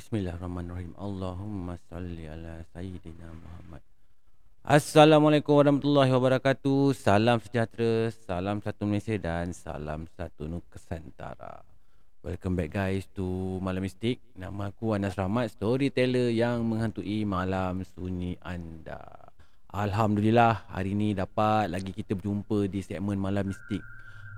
Bismillahirrahmanirrahim. Allahumma salli ala sayyidina Muhammad. Assalamualaikum warahmatullahi wabarakatuh. Salam sejahtera, salam satu Malaysia dan salam satu Nusantara. Welcome back guys to Malam Mistik. Nama aku Anas Rahmat, storyteller yang menghantui malam sunyi anda. Alhamdulillah hari ni dapat lagi kita berjumpa di segmen Malam Mistik.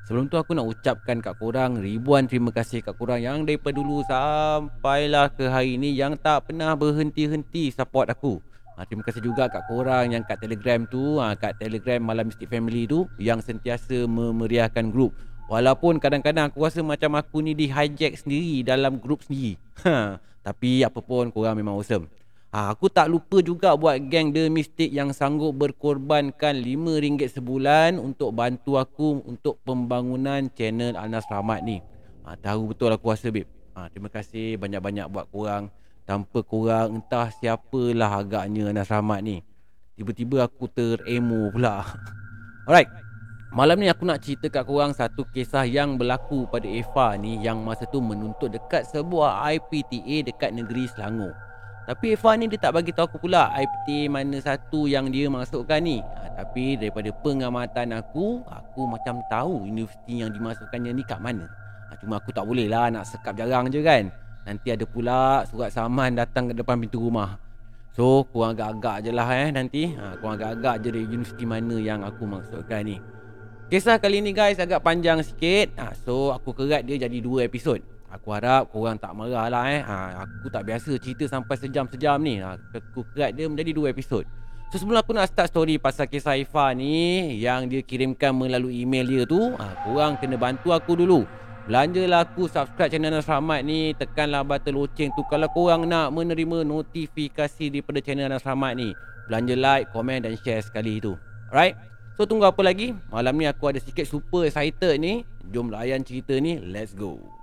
Sebelum tu aku nak ucapkan kat korang ribuan terima kasih kat korang yang daripada dulu sampailah ke hari ni yang tak pernah berhenti-henti support aku. Ha, terima kasih juga kat korang yang kat Telegram tu, ha, kat Telegram Malam Mystic Family tu yang sentiasa memeriahkan grup. Walaupun kadang-kadang aku rasa macam aku ni di hijack sendiri dalam grup sendiri. Ha, tapi apa pun korang memang awesome. Ha, aku tak lupa juga buat geng The Mystic yang sanggup berkorbankan RM5 sebulan untuk bantu aku untuk pembangunan channel Anas Rahmat ni. Ha, tahu betul aku rasa babe. Ha, terima kasih banyak-banyak buat korang. Tanpa korang entah siapalah agaknya Anas Rahmat ni. Tiba-tiba aku teremo pula. Alright. Malam ni aku nak cerita kat korang satu kisah yang berlaku pada Eva ni yang masa tu menuntut dekat sebuah IPTA dekat negeri Selangor. Tapi Eva ni dia tak bagi tahu aku pula IPT mana satu yang dia masukkan ni. Ha, tapi daripada pengamatan aku, aku macam tahu universiti yang dimasukkannya ni kat mana. Ha, cuma aku tak boleh lah nak sekap jarang je kan. Nanti ada pula surat saman datang ke depan pintu rumah. So, kurang agak-agak je lah eh nanti. Ha, kurang agak-agak je dari universiti mana yang aku masukkan ni. Kisah kali ni guys agak panjang sikit. Ha, so, aku kerat dia jadi dua episod. Aku harap korang tak marah lah eh. Ha, Aku tak biasa cerita sampai sejam-sejam ni. Ha, Aku kerat dia menjadi dua episod. So sebelum aku nak start story pasal kisah Ifa ni Yang dia kirimkan melalui email dia tu ha, Korang kena bantu aku dulu. Belanjalah aku subscribe channel Anas Rahmat ni Tekanlah button loceng tu. Kalau korang nak menerima notifikasi daripada channel Anas Rahmat ni Belanja like, komen dan share sekali tu. Alright? So tunggu apa lagi? Malam ni aku ada sikit super excited ni. Jom layan cerita ni. Let's go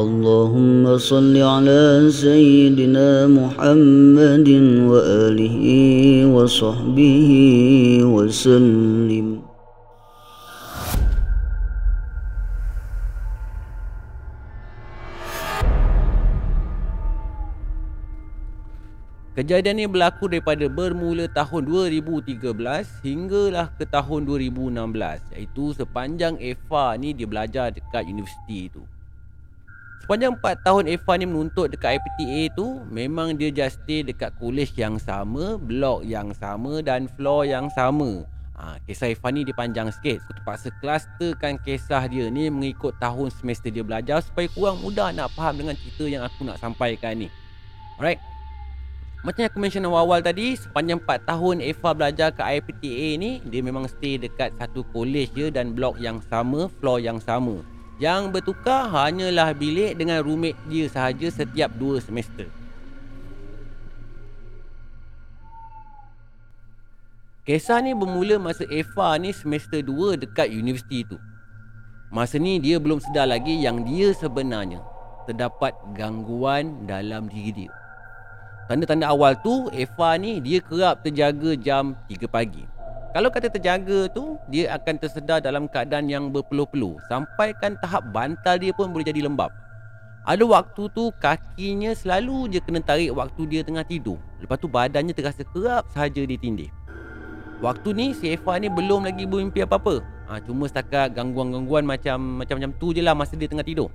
اللهم صل على سيدنا محمد وآله وصحبه وسلم. Kejadian ini berlaku daripada bermula tahun 2013 hinggalah ke tahun 2016 iaitu sepanjang Eva ni dia belajar dekat universiti itu. Sepanjang 4 tahun Eva ni menuntut dekat IPTA tu memang dia just stay dekat college yang sama, blok yang sama dan floor yang sama. Ha, kisah Eva ni dia panjang sikit Aku terpaksa clusterkan kisah dia ni mengikut tahun semester dia belajar Supaya kurang mudah nak faham dengan cerita yang aku nak sampaikan ni Alright macam yang aku mention awal-awal tadi Sepanjang 4 tahun Eva belajar ke IPTA ni Dia memang stay dekat satu college je Dan blok yang sama, floor yang sama. Yang bertukar hanyalah bilik dengan roommate dia sahaja setiap 2 semester. Kisah ni bermula masa Eva ni semester 2 dekat universiti tu. Masa ni dia belum sedar lagi yang dia sebenarnya Terdapat gangguan dalam diri dia Tanda-tanda awal tu Eva ni dia kerap terjaga jam 3 pagi. Kalau kata terjaga tu dia akan tersedar dalam keadaan yang berpeluh-peluh sampaikan tahap bantal dia pun boleh jadi lembab. Ada waktu tu kakinya selalu je kena tarik waktu dia tengah tidur. Lepas tu badannya terasa kerap sahaja ditindih. Waktu ni si Eva ni belum lagi bermimpi apa-apa. Ha, cuma setakat gangguan-gangguan macam macam-macam tu je lah masa dia tengah tidur.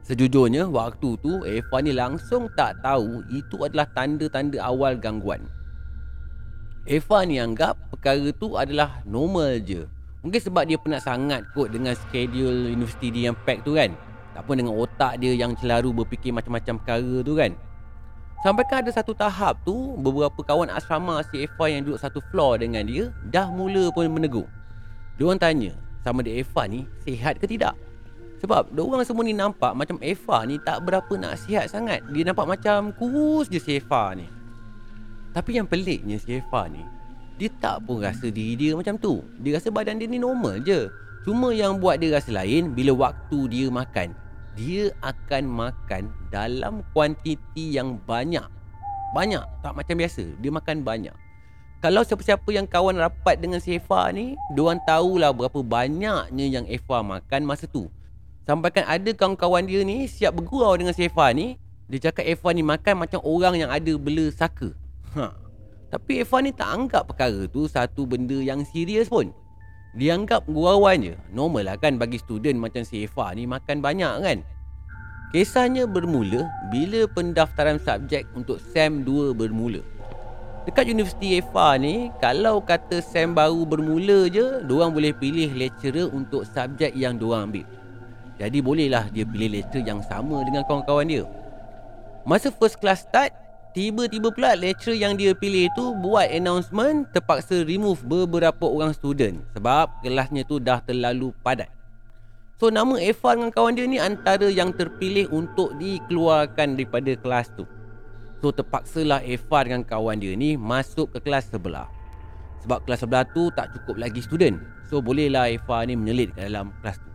Sejujurnya, waktu tu Eva ni langsung tak tahu itu adalah tanda-tanda awal gangguan. Eva ni anggap perkara tu adalah normal je. Mungkin sebab dia penat sangat kot dengan schedule universiti dia yang pack tu kan. Tak pun dengan otak dia yang selalu berfikir macam-macam perkara tu kan. Sampai kan ada satu tahap tu, beberapa kawan asrama si Eva yang duduk satu floor dengan dia dah mula pun menegur. Diorang tanya, sama dia Eva ni sihat ke tidak? Sebab orang semua ni nampak macam Eva ni tak berapa nak sihat sangat. Dia nampak macam kurus je si Eva ni. Tapi yang peliknya si Eva ni, dia tak pun rasa diri dia macam tu. Dia rasa badan dia ni normal je. Cuma yang buat dia rasa lain bila waktu dia makan. Dia akan makan dalam kuantiti yang banyak. Banyak, tak macam biasa. Dia makan banyak. Kalau siapa-siapa yang kawan rapat dengan si Eva ni, diorang tahulah berapa banyaknya yang Eva makan masa tu. Sampai kan ada kawan-kawan dia ni siap bergurau dengan si Eva ni, dia cakap Eva ni makan macam orang yang ada bela saka. Ha. Tapi Eva ni tak anggap perkara tu satu benda yang serius pun. Dia anggap gurauan je. Normal lah kan bagi student macam si Eva ni makan banyak kan. Kisahnya bermula bila pendaftaran subjek untuk SEM 2 bermula. Dekat Universiti Eva ni, kalau kata SEM baru bermula je, diorang boleh pilih lecturer untuk subjek yang diorang ambil. Jadi bolehlah dia pilih lecturer yang sama dengan kawan-kawan dia. Masa first class start, tiba-tiba pula lecturer yang dia pilih tu buat announcement terpaksa remove beberapa orang student sebab kelasnya tu dah terlalu padat. So nama Evan dengan kawan dia ni antara yang terpilih untuk dikeluarkan daripada kelas tu. So terpaksalah Evan dengan kawan dia ni masuk ke kelas sebelah. Sebab kelas sebelah tu tak cukup lagi student. So bolehlah Evan ni menyelit ke dalam kelas tu.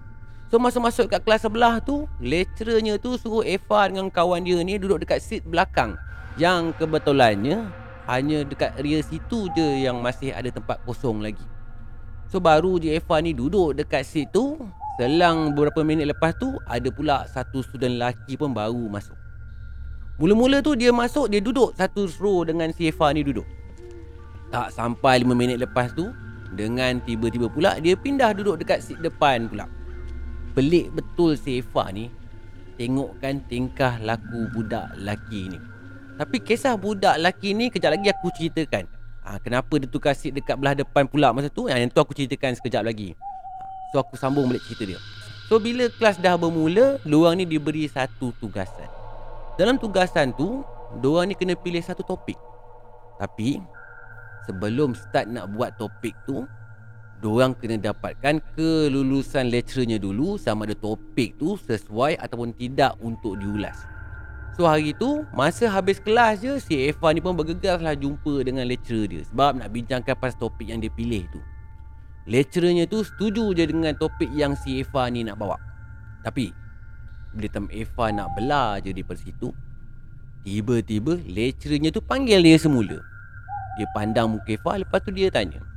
So masa masuk kat kelas sebelah tu, lecturernya tu suruh Evan dengan kawan dia ni duduk dekat seat belakang. Yang kebetulannya hanya dekat area situ je yang masih ada tempat kosong lagi. So baru je Evan ni duduk dekat seat tu Selang beberapa minit lepas tu Ada pula satu student lelaki pun baru masuk Mula-mula tu dia masuk Dia duduk satu row dengan si Eva ni duduk Tak sampai 5 minit lepas tu Dengan tiba-tiba pula Dia pindah duduk dekat seat depan pula Pelik betul si Eva ni Tengokkan tingkah laku budak lelaki ni. Tapi kisah budak lelaki ni Kejap lagi aku ceritakan. Ha, Kenapa dia tukar seat dekat belah depan pula masa tu? Yang tu aku ceritakan sekejap lagi. So aku sambung balik cerita dia. So bila kelas dah bermula Diorang ni diberi satu tugasan. Dalam tugasan tu Diorang ni kena pilih satu topik. Tapi Sebelum start nak buat topik tu Diorang kena dapatkan kelulusan lecturernya dulu Sama ada topik tu sesuai ataupun tidak untuk diulas. So hari tu Masa habis kelas je Si Eva ni pun bergegas lah jumpa dengan lecturer dia Sebab nak bincangkan pasal topik yang dia pilih tu. Lecturernya tu setuju je dengan topik yang si Eva ni nak bawa. Tapi Bila time Eva nak belah je daripada situ Tiba-tiba lecturernya tu panggil dia semula. Dia pandang muka Eva lepas tu dia tanya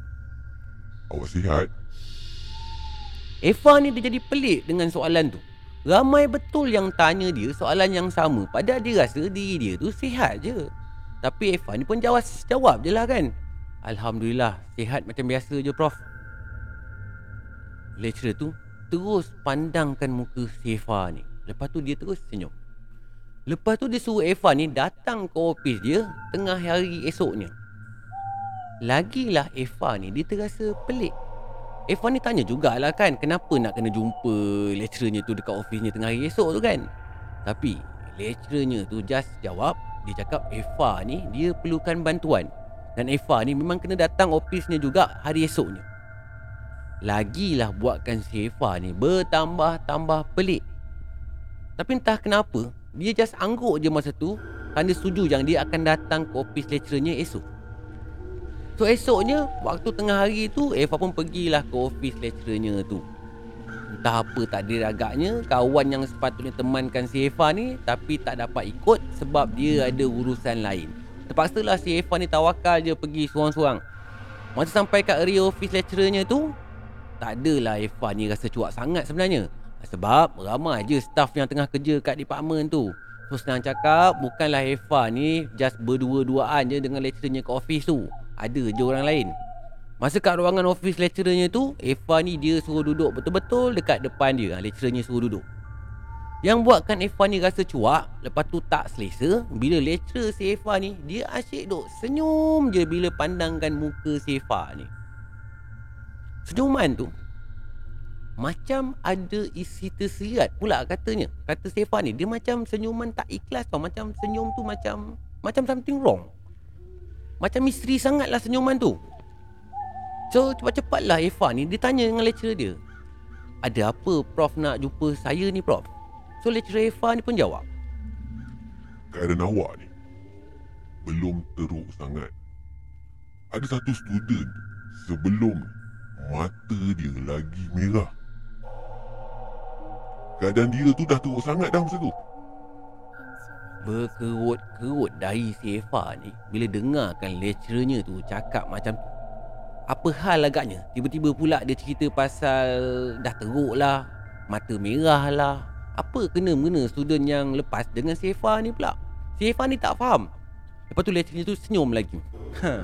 Awak sihat? Eva ni dia jadi pelik dengan soalan tu Ramai betul yang tanya dia soalan yang sama Padahal dia rasa diri dia tu sihat je Tapi Eva ni pun jawab, jawab je lah kan Alhamdulillah sihat macam biasa je Prof lecturer tu terus pandangkan muka si Eva ni. Lepas tu dia terus senyum. Lepas tu dia suruh Eva ni datang ke ofis dia tengah hari esoknya. Lagilah Eva ni dia terasa pelik. Eva ni tanya jugalah kan kenapa nak kena jumpa lecturernya tu dekat ofisnya tengah hari esok tu kan. Tapi lecturernya tu just jawab dia cakap Eva ni dia perlukan bantuan. Dan Eva ni memang kena datang ofisnya juga hari esoknya. Lagilah buatkan si Eva ni bertambah-tambah pelik. Tapi entah kenapa, dia just angguk je masa tu kerana setuju yang dia akan datang ke ofis lecturernya esok. So esoknya, waktu tengah hari tu, Eva pun pergilah ke ofis lecturernya tu. Entah apa tak ada agaknya, kawan yang sepatutnya temankan si Eva ni tapi tak dapat ikut sebab dia ada urusan lain. Terpaksalah si Eva ni tawakal je pergi seorang-seorang. Masa sampai kat area ofis lecturernya tu, tak adalah Eva ni rasa cuak sangat sebenarnya Sebab ramai je staff yang tengah kerja kat department tu So senang cakap bukanlah Eva ni just berdua-duaan je dengan lecturernya kat office tu Ada je orang lain. Masa kat ruangan office lecturernya tu Eva ni dia suruh duduk betul-betul dekat depan dia. Lecturernya suruh duduk. Yang buatkan Eva ni rasa cuak Lepas tu tak selesa Bila lecturer si Eva ni Dia asyik duk senyum je Bila pandangkan muka si Eva ni. Senyuman tu Macam ada isi tersirat pula katanya. Kata Stefan ni Dia macam senyuman tak ikhlas tau. Macam senyum tu macam Macam something wrong Macam misteri sangat lah senyuman tu. So cepat-cepatlah Eva ni Dia tanya dengan lecturer dia. Ada apa Prof nak jumpa saya ni Prof? So lecturer Eva ni pun jawab. Keadaan awak ni Belum teruk sangat. Ada satu student Sebelum mata dia lagi merah. Keadaan dia tu dah teruk sangat dah masa tu. Berkerut-kerut dari si Eva ni Bila dengarkan lecturernya tu cakap macam tu. Apa hal agaknya? Tiba-tiba pula dia cerita pasal Dah teruk lah Mata merah lah. Apa kena-mena student yang lepas dengan si Eva ni pula? Si Eva ni tak faham. Lepas tu lecturernya tu senyum lagi. Ha.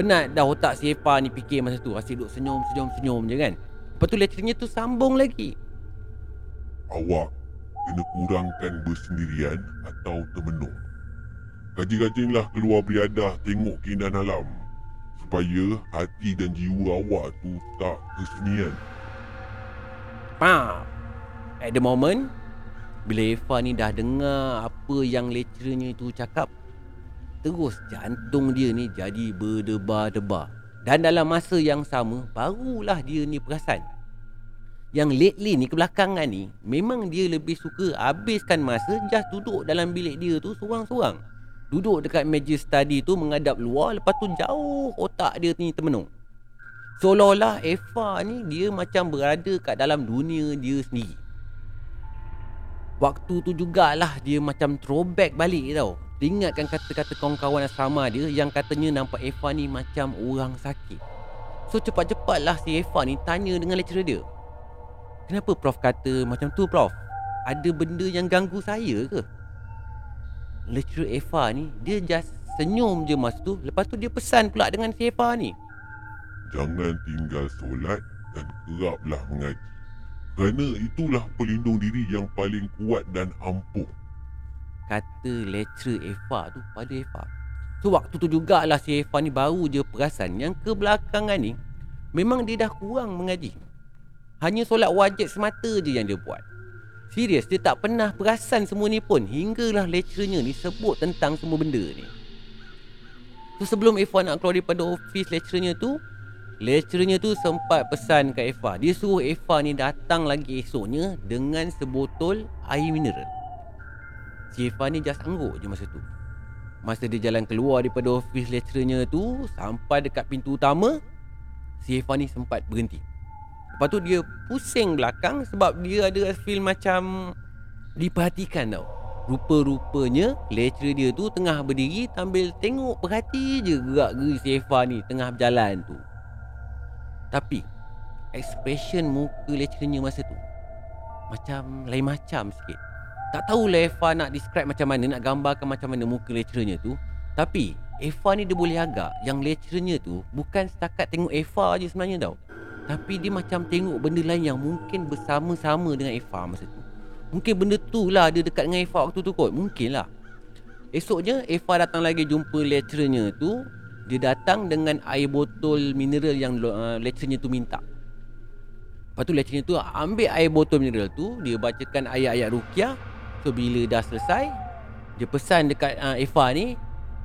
Penat dah otak si Eva ni fikir masa tu Asyik duduk senyum-senyum-senyum je kan. Lepas tu lecturernya tu sambung lagi. Awak kena kurangkan bersendirian atau termenung. Rajin-rajinlah keluar beriadah tengok keindahan alam. Supaya hati dan jiwa awak tu tak kesunyian. Pam. At the moment Bila Eva ni dah dengar Apa yang lecturernya itu cakap Terus jantung dia ni jadi berdebar-debar Dan dalam masa yang sama Barulah dia ni perasan yang lately ni kebelakangan ni Memang dia lebih suka habiskan masa Just duduk dalam bilik dia tu seorang-seorang. Duduk dekat meja study tu menghadap luar Lepas tu jauh otak dia ni termenung. Seolah-olah Eva ni dia macam berada kat dalam dunia dia sendiri. Waktu tu jugalah dia macam throwback balik tau. Ingatkan kata-kata kawan-kawan asrama dia Yang katanya nampak Eva ni macam orang sakit. So cepat-cepatlah si Eva ni tanya dengan lecturer dia Kenapa Prof kata macam tu Prof? Ada benda yang ganggu saya ke? Lecturer Eva ni Dia just senyum je masa tu Lepas tu dia pesan pula dengan si Eva ni Jangan tinggal solat dan keraplah mengaji. Kerana itulah pelindung diri yang paling kuat dan ampuh. Kata lecturer Eva tu pada Eva So waktu tu jugalah si Eva ni baru je perasan Yang kebelakangan ni Memang dia dah kurang mengaji hanya solat wajib semata je yang dia buat. Serius dia tak pernah perasan semua ni pun. Hinggalah lecturernya ni sebut tentang semua benda ni. So sebelum Eva nak keluar daripada office lecturernya tu Lecturernya tu sempat pesan ke Eva Dia suruh Eva ni datang lagi esoknya Dengan sebotol air mineral. Si Eva ni just angguk je masa tu. Masa dia jalan keluar daripada office lecturernya tu Sampai dekat pintu utama Si Eva ni sempat berhenti Lepas tu dia pusing belakang sebab dia ada feel macam diperhatikan tau. Rupa-rupanya lecturer dia tu tengah berdiri sambil tengok perhati je gerak-geri si Eva ni tengah berjalan tu. Tapi expression muka lecturernya masa tu macam lain macam sikit. Tak tahu Eva nak describe macam mana, nak gambarkan macam mana muka lecturernya tu. Tapi Eva ni dia boleh agak yang lecturernya tu bukan setakat tengok Eva je sebenarnya tau. Tapi dia macam tengok benda lain yang mungkin bersama-sama dengan Eva masa tu. Mungkin benda tu lah dia dekat dengan Eva waktu tu kot. Mungkin lah. Esoknya Eva datang lagi jumpa lecturernya tu. Dia datang dengan air botol mineral yang uh, lecturernya tu minta. Lepas tu lecturernya tu ambil air botol mineral tu. Dia bacakan ayat-ayat rukiah. So bila dah selesai Dia pesan dekat uh, Eva ni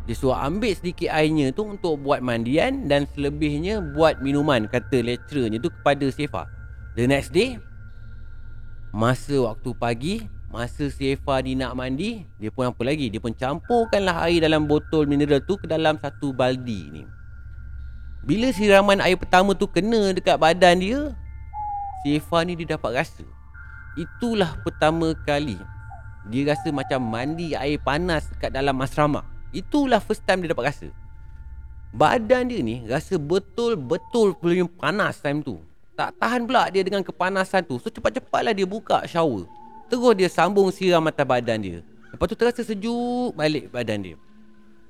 dia suruh ambil sedikit airnya tu untuk buat mandian dan selebihnya buat minuman kata lecturernya tu kepada Sefa. The next day, masa waktu pagi, masa Sefa ni nak mandi, dia pun apa lagi? Dia pun campurkanlah air dalam botol mineral tu ke dalam satu baldi ni. Bila siraman air pertama tu kena dekat badan dia, Sefa ni dia dapat rasa. Itulah pertama kali dia rasa macam mandi air panas dekat dalam asrama. Itulah first time dia dapat rasa. Badan dia ni rasa betul-betul paling panas time tu. Tak tahan pula dia dengan kepanasan tu. So cepat-cepatlah dia buka shower. Terus dia sambung siram mata badan dia. Lepas tu terasa sejuk balik badan dia.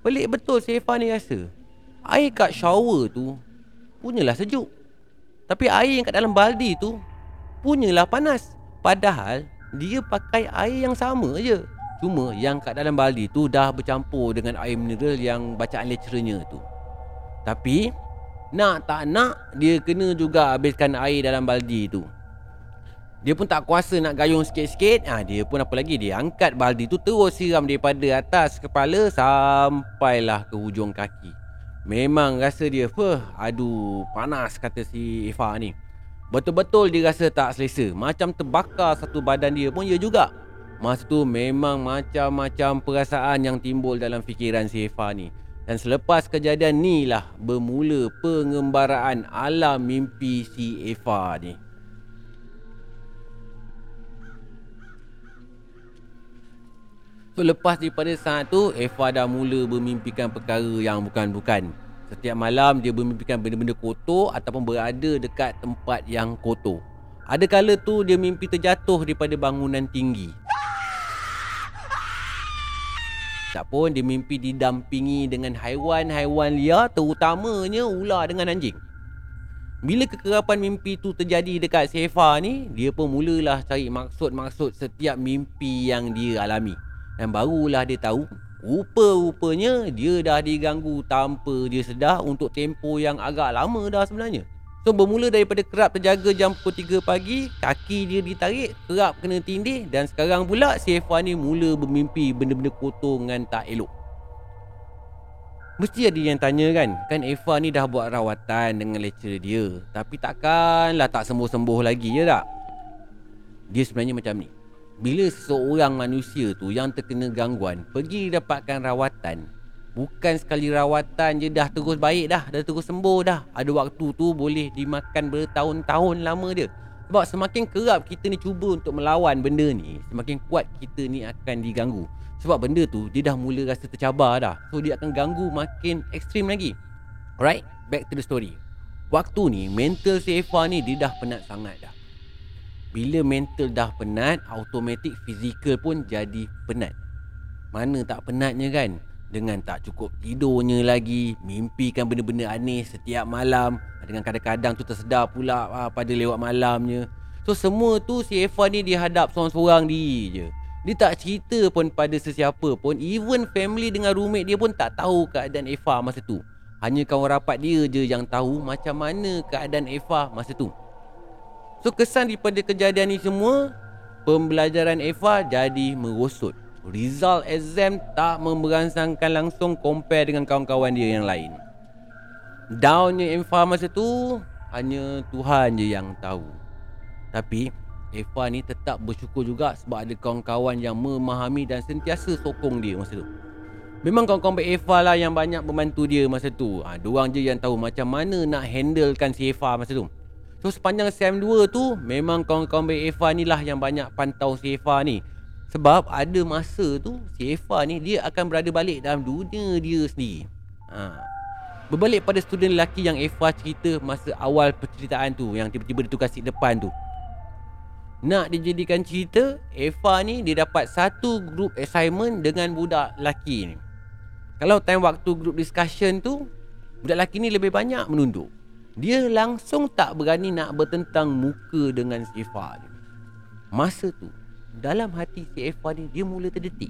Pelik betul si Eva ni rasa. Air kat shower tu Punyalah sejuk. Tapi air yang kat dalam baldi tu Punyalah panas. Padahal dia pakai air yang sama je Cuma yang kat dalam baldi tu dah bercampur dengan air mineral yang bacaan lecturernya tu. Tapi nak tak nak dia kena juga habiskan air dalam baldi tu. Dia pun tak kuasa nak gayung sikit-sikit. Ah ha, dia pun apa lagi dia angkat baldi tu terus siram daripada atas kepala sampailah ke hujung kaki. Memang rasa dia, "Fuh, aduh, panas," kata si Eva ni. Betul-betul dia rasa tak selesa. Macam terbakar satu badan dia pun ya juga. Masa tu memang macam-macam perasaan yang timbul dalam fikiran si Eva ni. Dan selepas kejadian ni lah bermula pengembaraan alam mimpi si Eva ni. So lepas daripada saat tu Eva dah mula bermimpikan perkara yang bukan-bukan Setiap malam dia bermimpikan benda-benda kotor Ataupun berada dekat tempat yang kotor Ada kala tu dia mimpi terjatuh daripada bangunan tinggi Tak pun dia mimpi didampingi dengan haiwan-haiwan liar Terutamanya ular dengan anjing. Bila kekerapan mimpi tu terjadi dekat Sefa ni Dia pun mulalah cari maksud-maksud setiap mimpi yang dia alami. Dan barulah dia tahu Rupa-rupanya dia dah diganggu tanpa dia sedar untuk tempoh yang agak lama dah sebenarnya So bermula daripada kerap terjaga jam pukul 3 pagi Kaki dia ditarik, kerap kena tindih Dan sekarang pula si Eva ni mula bermimpi benda-benda kotor dengan tak elok. Mesti ada yang tanya kan Kan Eva ni dah buat rawatan dengan lecturer dia Tapi takkanlah tak sembuh-sembuh lagi ya tak? Dia sebenarnya macam ni. Bila seseorang manusia tu yang terkena gangguan pergi dapatkan rawatan bukan sekali rawatan je dah terus baik dah dah terus sembuh dah. Ada waktu tu boleh dimakan bertahun-tahun lama dia. Sebab semakin kerap kita ni cuba untuk melawan benda ni semakin kuat kita ni akan diganggu. Sebab benda tu dia dah mula rasa tercabar dah. So dia akan ganggu makin ekstrim lagi. Alright back to the story. Waktu ni mental si Eva ni dia dah penat sangat dah. Bila mental dah penat, automatik fizikal pun jadi penat. Mana tak penatnya kan? Dengan tak cukup tidurnya lagi, mimpikan benda-benda aneh setiap malam, dengan kadang-kadang tu tersedar pula ah, pada lewat malamnya. So semua tu si Eva ni dihadap seorang-seorang diri je. Dia tak cerita pun pada sesiapa pun, even family dengan roommate dia pun tak tahu keadaan Eva masa tu. Hanya kawan rapat dia je yang tahu macam mana keadaan Eva masa tu. So kesan daripada kejadian ni semua Pembelajaran Eva jadi merosot Result exam tak memberansangkan langsung compare dengan kawan-kawan dia yang lain. Downnya Eva masa tu Hanya Tuhan je yang tahu. Tapi Eva ni tetap bersyukur juga Sebab ada kawan-kawan yang memahami dan sentiasa sokong dia masa tu. Memang kawan-kawan baik Eva lah yang banyak membantu dia masa tu. Ha, Diorang je yang tahu macam mana nak handlekan si Eva masa tu. So sepanjang SEM 2 tu Memang kawan-kawan baik Eva ni lah Yang banyak pantau si Eva ni Sebab ada masa tu Si Eva ni Dia akan berada balik dalam dunia dia sendiri ha. Berbalik pada student lelaki yang Eva cerita Masa awal perceritaan tu Yang tiba-tiba dia tukar seat depan tu Nak dijadikan cerita Eva ni dia dapat satu group assignment Dengan budak lelaki ni Kalau time waktu group discussion tu Budak lelaki ni lebih banyak menunduk dia langsung tak berani nak bertentang muka dengan si Eva ni. Masa tu, dalam hati si Eva ni, dia mula terdetik.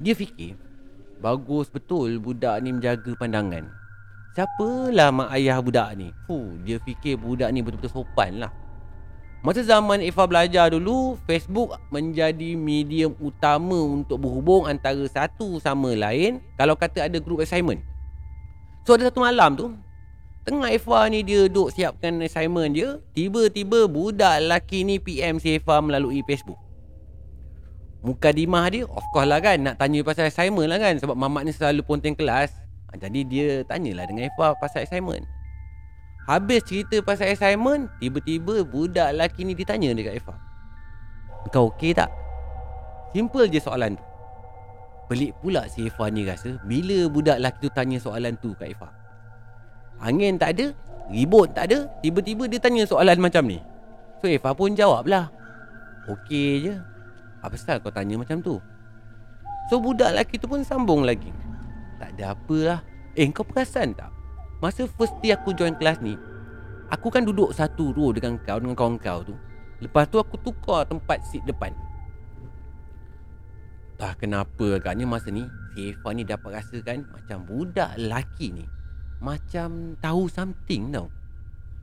Dia fikir, bagus betul budak ni menjaga pandangan. Siapalah mak ayah budak ni? Fuh, dia fikir budak ni betul-betul sopan lah. Masa zaman Eva belajar dulu, Facebook menjadi medium utama untuk berhubung antara satu sama lain kalau kata ada group assignment. So ada satu malam tu, Tengah Eva ni dia duduk siapkan assignment dia Tiba-tiba budak lelaki ni PM si Eva melalui Facebook Muka dimah dia of course lah kan. Nak tanya pasal assignment lah kan. Sebab mamak ni selalu ponteng kelas. Ha, Jadi dia tanyalah dengan Eva pasal assignment. Habis cerita pasal assignment Tiba-tiba budak lelaki ni ditanya dekat Eva Kau okey tak? Simple je soalan tu. Pelik pula si Eva ni rasa Bila budak lelaki tu tanya soalan tu kat Eva Angin tak ada Ribut tak ada Tiba-tiba dia tanya soalan macam ni. So Eva pun jawab lah Okey je Apa pasal kau tanya macam tu So budak lelaki tu pun sambung lagi Tak ada apalah Eh kau perasan tak Masa first day aku join kelas ni Aku kan duduk satu row dengan kau Dengan kawan kau tu Lepas tu aku tukar tempat seat depan Tak kenapa agaknya masa ni Eva ni dapat rasakan Macam budak lelaki ni macam tahu something tau.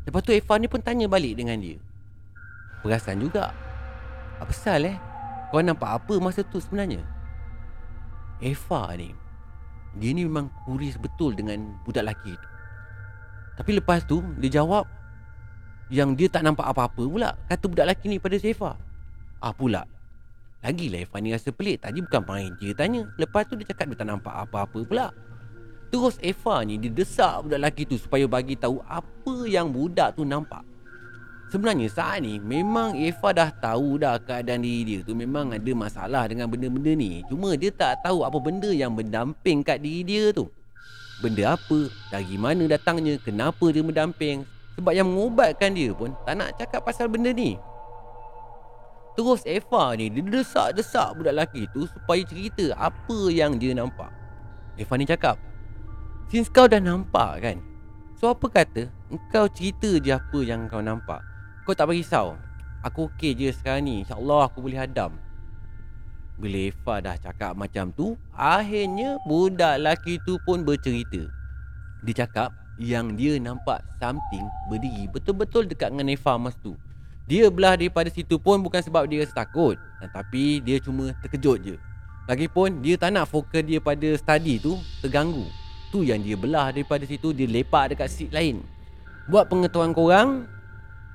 Lepas tu Eva ni pun tanya balik dengan dia. Perasan juga. Apa pasal eh? Kau nampak apa masa tu sebenarnya? Eva ni, dia ni memang kuris betul dengan budak lelaki tu. Tapi lepas tu, dia jawab yang dia tak nampak apa-apa pula. Kata budak lelaki ni pada si Eva. Ah pula. Lagilah Eva ni rasa pelik. Tadi bukan main je tanya. Lepas tu dia cakap dia tak nampak apa-apa pula. Terus Eva ni dia desak budak lelaki tu supaya bagi tahu apa yang budak tu nampak. Sebenarnya saat ni memang Eva dah tahu dah keadaan diri dia tu memang ada masalah dengan benda-benda ni. Cuma dia tak tahu apa benda yang mendamping kat diri dia tu. Benda apa, dari mana datangnya, kenapa dia mendamping. Sebab yang mengubatkan dia pun tak nak cakap pasal benda ni. Terus Eva ni dia desak-desak budak lelaki tu supaya cerita apa yang dia nampak. Eva ni cakap, Since kau dah nampak kan, so apa kata engkau cerita je apa yang kau nampak. Kau tak berisau Aku okey je sekarang ni. InsyaAllah aku boleh hadam. Bila Eva dah cakap macam tu Akhirnya budak lelaki tu pun bercerita. Dia cakap yang dia nampak something berdiri betul-betul dekat dengan Eva masa tu. Dia belah daripada situ pun bukan sebab dia takut Tapi dia cuma terkejut je. Lagipun dia tak nak fokus dia pada study tu terganggu. Tu yang dia belah daripada situ dia lepak dekat seat lain. Buat pengetahuan korang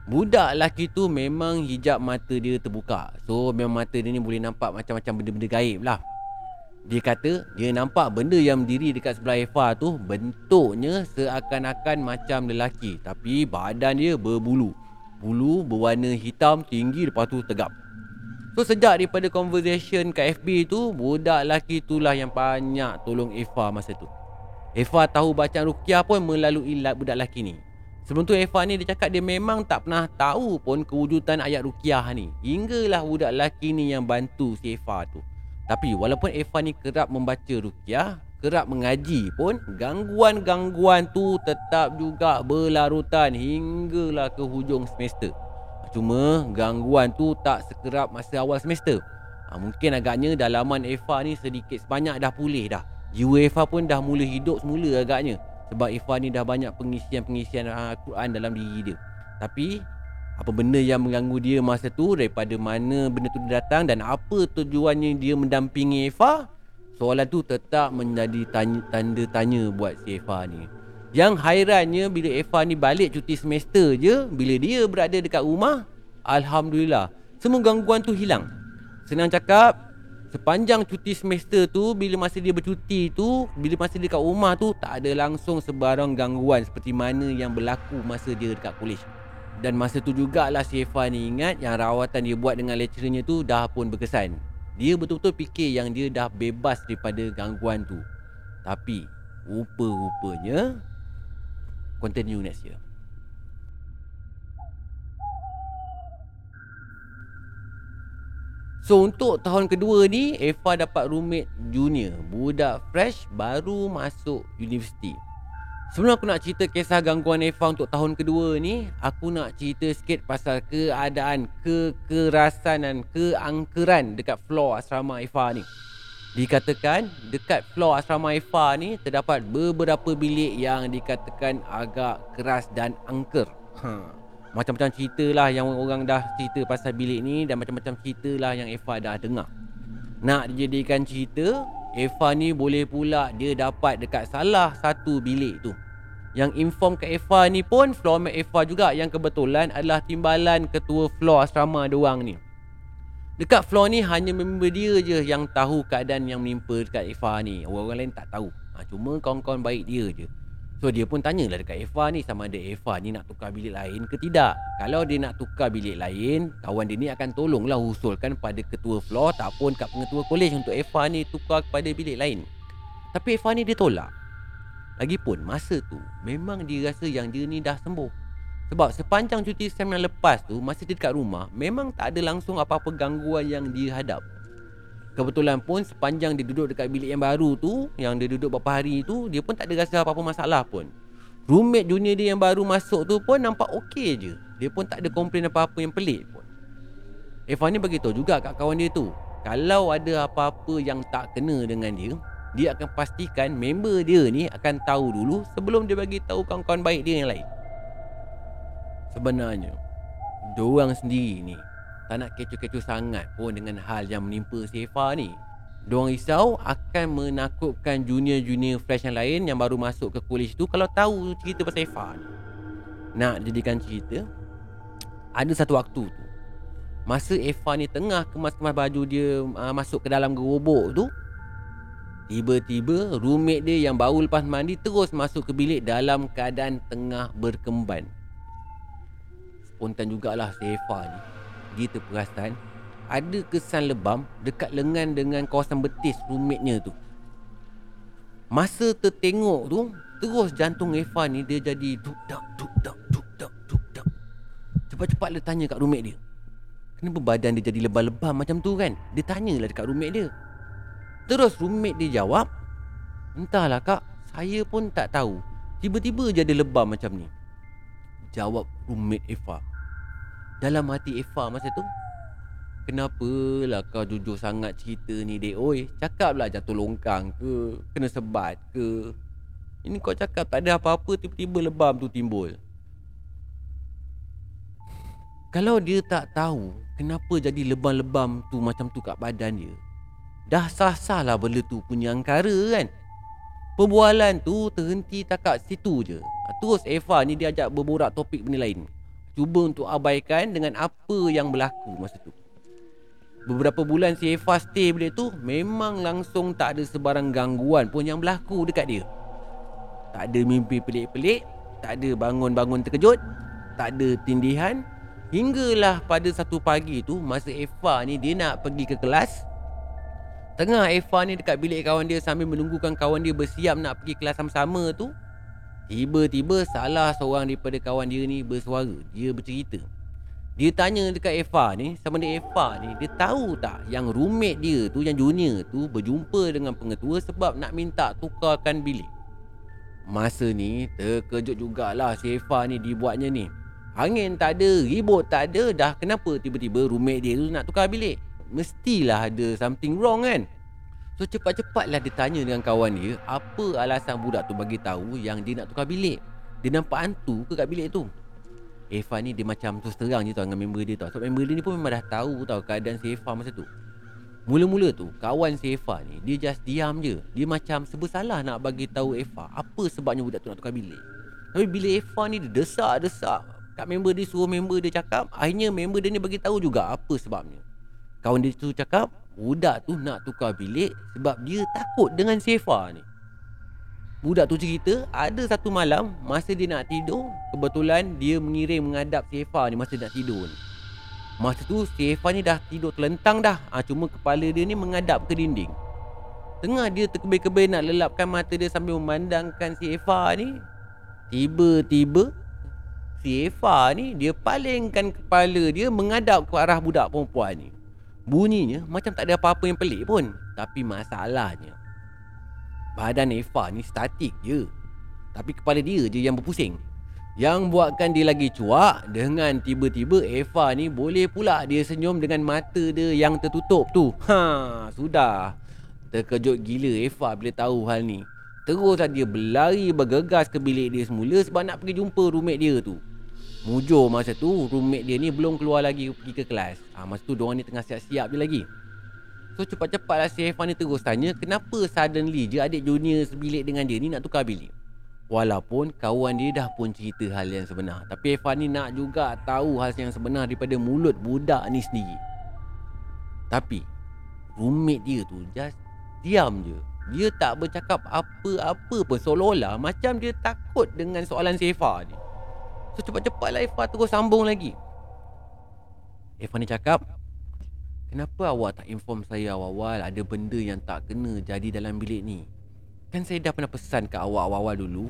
Budak lelaki tu memang hijab mata dia terbuka. So memang mata dia ni boleh nampak macam-macam benda-benda gaib lah. Dia kata dia nampak benda yang berdiri dekat sebelah Eva tu Bentuknya seakan-akan macam lelaki. Tapi badan dia berbulu. Bulu berwarna hitam tinggi lepas tu tegap. So sejak daripada conversation kat FB tu Budak lelaki tu lah yang banyak tolong Eva masa tu. Eva tahu bacaan Rukiah pun melalui budak lelaki ni Sebelum tu Eva ni dia cakap dia memang tak pernah tahu pun kewujudan ayat rukiah ni. Hinggalah budak lelaki ni yang bantu si Eva tu. Tapi walaupun Eva ni kerap membaca rukiah, kerap mengaji pun, gangguan-gangguan tu tetap juga berlarutan hinggalah ke hujung semester. Cuma gangguan tu tak sekerap masa awal semester. Ha, mungkin agaknya dalaman Eva ni sedikit sebanyak dah pulih dah. Jiwa Eva pun dah mula hidup semula agaknya. Sebab Ifah ni dah banyak pengisian-pengisian Al-Quran dalam diri dia. Tapi Apa benda yang mengganggu dia masa tu Daripada mana benda tu datang Dan apa tujuannya dia mendampingi Ifah Soalan tu tetap menjadi tanya, tanda tanya buat si Ifah ni. Yang hairannya bila Ifah ni balik cuti semester je Bila dia berada dekat rumah Alhamdulillah Semua gangguan tu hilang. Senang cakap Sepanjang cuti semester tu Bila masa dia bercuti tu Bila masa dia kat rumah tu Tak ada langsung sebarang gangguan Seperti mana yang berlaku Masa dia dekat college. Dan masa tu jugalah si Eva ni ingat Yang rawatan dia buat dengan lecturernya tu Dah pun berkesan. Dia betul-betul fikir yang dia dah bebas Daripada gangguan tu. Tapi Rupa-rupanya Continue next year So untuk tahun kedua ni Eva dapat roommate junior. Budak fresh baru masuk universiti. Sebelum aku nak cerita kisah gangguan Eva untuk tahun kedua ni Aku nak cerita sikit pasal keadaan kekerasan dan keangkeran dekat floor asrama Eva ni. Dikatakan dekat floor asrama Eva ni Terdapat beberapa bilik yang dikatakan agak keras dan angker. Haa macam-macam cerita lah yang orang dah cerita pasal bilik ni Dan macam-macam cerita lah yang Eva dah dengar. Nak dijadikan cerita Eva ni boleh pula dia dapat dekat salah satu bilik tu. Yang inform ke Eva ni pun Floormate Eva juga yang kebetulan adalah timbalan ketua floor asrama doang ni. Dekat floor ni hanya member dia je yang tahu keadaan yang menimpa dekat Eva ni. Orang-orang lain tak tahu. Ha, Cuma kawan-kawan baik dia je So dia pun tanyalah dekat Eva ni sama ada Eva ni nak tukar bilik lain ke tidak. Kalau dia nak tukar bilik lain, kawan dia ni akan tolonglah usulkan pada ketua floor ataupun kat pengetua kolej untuk Eva ni tukar kepada bilik lain. Tapi Eva ni dia tolak. Lagipun masa tu memang dia rasa yang dia ni dah sembuh. Sebab sepanjang cuti sem yang lepas tu masa dia dekat rumah memang tak ada langsung apa-apa gangguan yang dia hadap. Kebetulan pun sepanjang dia duduk dekat bilik yang baru tu Yang dia duduk beberapa hari tu Dia pun tak ada rasa apa-apa masalah pun. Roommate junior dia yang baru masuk tu pun nampak okey je. Dia pun tak ada komplain apa-apa yang pelik pun. Eva ni beritahu juga kat kawan dia tu Kalau ada apa-apa yang tak kena dengan dia Dia akan pastikan member dia ni akan tahu dulu Sebelum dia bagi tahu kawan-kawan baik dia yang lain. Sebenarnya Diorang sendiri ni tak nak kecoh-kecoh sangat pun dengan hal yang menimpa si Eva ni. Diorang risau akan menakutkan junior-junior fresh yang lain yang baru masuk ke college tu kalau tahu cerita pasal Eva ni. Nak jadikan cerita, ada satu waktu tu. Masa Eva ni tengah kemas-kemas baju dia uh, masuk ke dalam gerobok tu, tiba-tiba roommate dia yang baru lepas mandi terus masuk ke bilik dalam keadaan tengah berkemban. spontan jugalah si Eva ni Dia terperasan Ada kesan lebam Dekat lengan dengan kawasan betis roommate-nya tu. Masa tertengok tu Terus jantung Eva ni dia jadi Duk dak duk dak duk dak duk dak. Cepat-cepat dia tanya kat roommate dia. Kenapa badan dia jadi lebam-lebam macam tu kan? Dia tanyalah dekat roommate dia. Terus roommate dia jawab Entahlah kak. Saya pun tak tahu. Tiba-tiba je ada lebam macam ni. Jawab roommate Eva Dalam hati Eva masa tu Kenapalah kau jujur sangat cerita ni dek? Oi Cakaplah jatuh longkang ke? Kena sebat ke? Ini kau cakap tak ada apa-apa Tiba-tiba lebam tu timbul. Kalau dia tak tahu Kenapa jadi lebam-lebam tu macam tu kat badan dia Dah sah-sah lah benda tu punya angkara kan? Perbualan tu terhenti takat situ je. Terus Eva ni dia ajak berborak topik benda lain Cuba untuk abaikan dengan apa yang berlaku masa tu. Beberapa bulan si Eva stay bilik tu Memang langsung tak ada sebarang gangguan pun yang berlaku dekat dia. Tak ada mimpi pelik-pelik Tak ada bangun-bangun terkejut Tak ada tindihan. Hinggalah pada satu pagi tu Masa Eva ni dia nak pergi ke kelas. Tengah Eva ni dekat bilik kawan dia Sambil menunggukan kawan dia bersiap nak pergi kelas sama-sama tu Tiba-tiba salah seorang daripada kawan dia ni bersuara. Dia bercerita. Dia tanya dekat Eva ni Sama dia Eva ni Dia tahu tak Yang roommate dia tu Yang junior tu Berjumpa dengan pengetua Sebab nak minta tukarkan bilik. Masa ni Terkejut jugalah Si Eva ni dibuatnya ni. Angin tak ada Ribut tak ada Dah kenapa tiba-tiba Roommate dia tu nak tukar bilik? Mestilah ada something wrong kan So cepat-cepatlah dia tanya dengan kawan dia Apa alasan budak tu bagi tahu Yang dia nak tukar bilik? Dia nampak hantu ke kat bilik tu? Eva ni dia macam terus terang je tau dengan member dia tau. Sebab member dia ni pun memang dah tahu tau keadaan si Eva masa tu. Mula-mula tu kawan si Eva ni dia just diam je. Dia macam sebesalah nak bagi tahu Eva Apa sebabnya budak tu nak tukar bilik. Tapi bila Eva ni dia desak-desak Kat member dia suruh member dia cakap Akhirnya member dia ni bagi tahu juga apa sebabnya. Kawan dia tu cakap Budak tu nak tukar bilik Sebab dia takut dengan si Eva ni Budak tu cerita ada satu malam masa dia nak tidur kebetulan dia mengirim menghadap si Eva ni masa nak tidur ni. Masa tu si Eva ni dah tidur terlentang dah. Ha, cuma kepala dia ni menghadap ke dinding. Tengah dia terkebir-kebir nak lelapkan mata dia sambil memandangkan si Eva ni. Tiba-tiba si Eva ni dia palingkan kepala dia menghadap ke arah budak perempuan ni. Bunyinya macam tak ada apa-apa yang pelik pun. Tapi masalahnya Badan Eva ni statik je. Tapi kepala dia je yang berpusing. Yang buatkan dia lagi cuak Dengan tiba-tiba Eva ni boleh pula dia senyum dengan mata dia yang tertutup tu. Ha, sudah. Terkejut gila Eva bila tahu hal ni. Teruslah dia berlari bergegas ke bilik dia semula Sebab nak pergi jumpa roommate dia tu Mujur masa tu roommate dia ni belum keluar lagi pergi ke kelas. Ha, Masa tu diorang ni tengah siap-siap je lagi. So cepat-cepatlah si Evan ni terus tanya Kenapa suddenly je adik junior sebilik dengan dia ni nak tukar bilik? Walaupun kawan dia dah pun cerita hal yang sebenar. Tapi Evan ni nak juga tahu hal yang sebenar daripada mulut budak ni sendiri. Tapi roommate dia tu just diam je. Dia tak bercakap apa-apa pun Seolah-olah macam dia takut dengan soalan si Eva ni So cepat-cepatlah Eva terus sambung lagi. Eva ni cakap Kenapa awak tak inform saya awal-awal ada benda yang tak kena jadi dalam bilik ni? Kan saya dah pernah pesan ke awak awal-awal dulu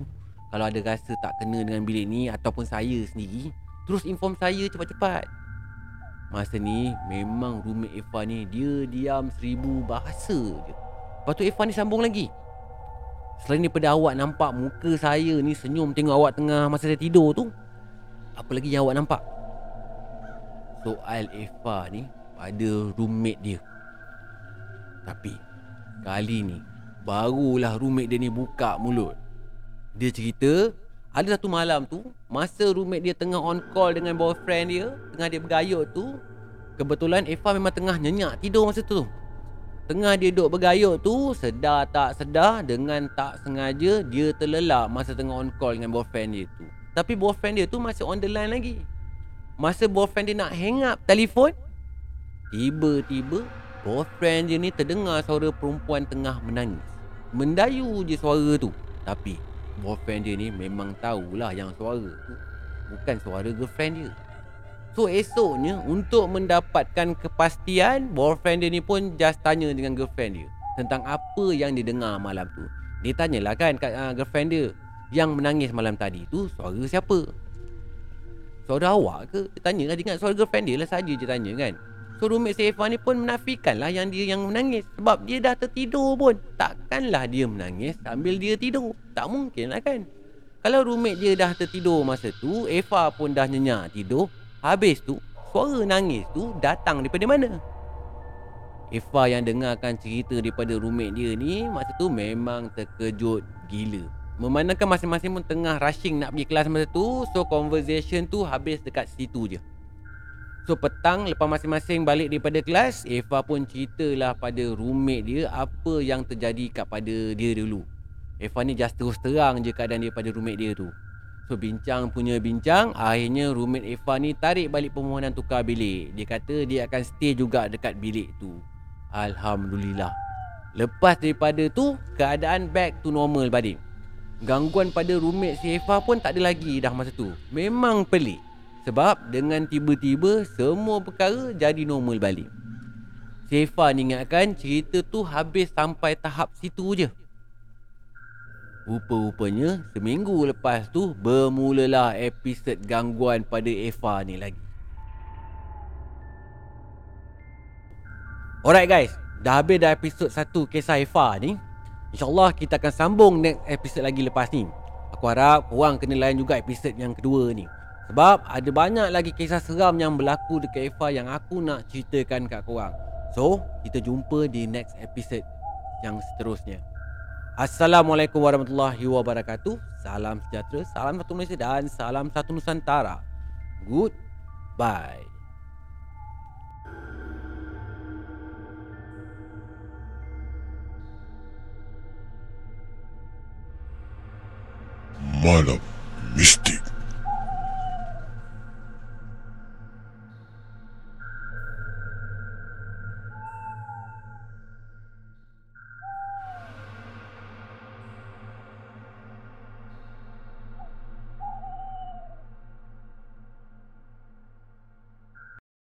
Kalau ada rasa tak kena dengan bilik ni ataupun saya sendiri Terus inform saya cepat-cepat. Masa ni memang roommate Eva ni dia diam seribu bahasa je. Lepas tu Eva ni sambung lagi. Selain daripada awak nampak muka saya ni senyum tengok awak tengah masa saya tidur tu Apa lagi yang awak nampak? Soal Eva ni pada roommate dia. Tapi Kali ni Barulah roommate dia ni buka mulut. Dia cerita Ada satu malam tu Masa roommate dia tengah on call dengan boyfriend dia Tengah dia bergayut tu Kebetulan Eva memang tengah nyenyak tidur masa tu. Tengah dia duduk bergayut tu Sedar tak sedar Dengan tak sengaja Dia terlelap masa tengah on call dengan boyfriend dia tu Tapi boyfriend dia tu masih on the line lagi. Masa boyfriend dia nak hang up telefon Tiba-tiba Boyfriend dia ni terdengar suara perempuan tengah menangis. Mendayu je suara tu. Tapi Boyfriend dia ni memang tahulah yang suara tu. Bukan suara girlfriend dia. So esoknya untuk mendapatkan kepastian boyfriend dia ni pun just tanya dengan girlfriend dia tentang apa yang dia dengar malam tu. Dia tanyalah kan kat uh, girlfriend dia yang menangis malam tadi tu suara siapa? Suara awak ke? Dia tanya lah dia ingat suara girlfriend dia lah saja je tanya kan. So roommate si Eva ni pun menafikan lah yang dia yang menangis sebab dia dah tertidur pun. Takkanlah dia menangis sambil dia tidur. Tak mungkin lah kan. Kalau roommate dia dah tertidur masa tu, Eva pun dah nyenyak tidur, Habis tu, suara nangis tu datang daripada mana? Eva yang dengarkan cerita daripada roommate dia ni Masa tu memang terkejut gila Memandangkan masing-masing pun tengah rushing nak pergi kelas masa tu So conversation tu habis dekat situ je. So petang lepas masing-masing balik daripada kelas Eva pun ceritalah pada roommate dia Apa yang terjadi kat pada dia dulu. Eva ni just terus terang je keadaan dia pada roommate dia tu. So bincang punya bincang Akhirnya roommate Eva ni tarik balik permohonan tukar bilik. Dia kata dia akan stay juga dekat bilik tu. Alhamdulillah. Lepas daripada tu Keadaan back to normal balik Gangguan pada roommate si Eva pun tak ada lagi dah masa tu. Memang pelik. Sebab dengan tiba-tiba Semua perkara jadi normal balik. Si Eva ni ingatkan cerita tu habis sampai tahap situ je. Rupa-rupanya seminggu lepas tu bermulalah episod gangguan pada Eva ni lagi. Alright guys, dah habis dah episod 1 kisah Eva ni. InsyaAllah kita akan sambung next episod lagi lepas ni. Aku harap korang kena layan juga episod yang kedua ni. Sebab ada banyak lagi kisah seram yang berlaku dekat Eva yang aku nak ceritakan kat korang. So, kita jumpa di next episode yang seterusnya. Assalamualaikum warahmatullahi wabarakatuh. Salam sejahtera, salam satu Malaysia dan salam satu Nusantara. Goodbye. Malam mistik.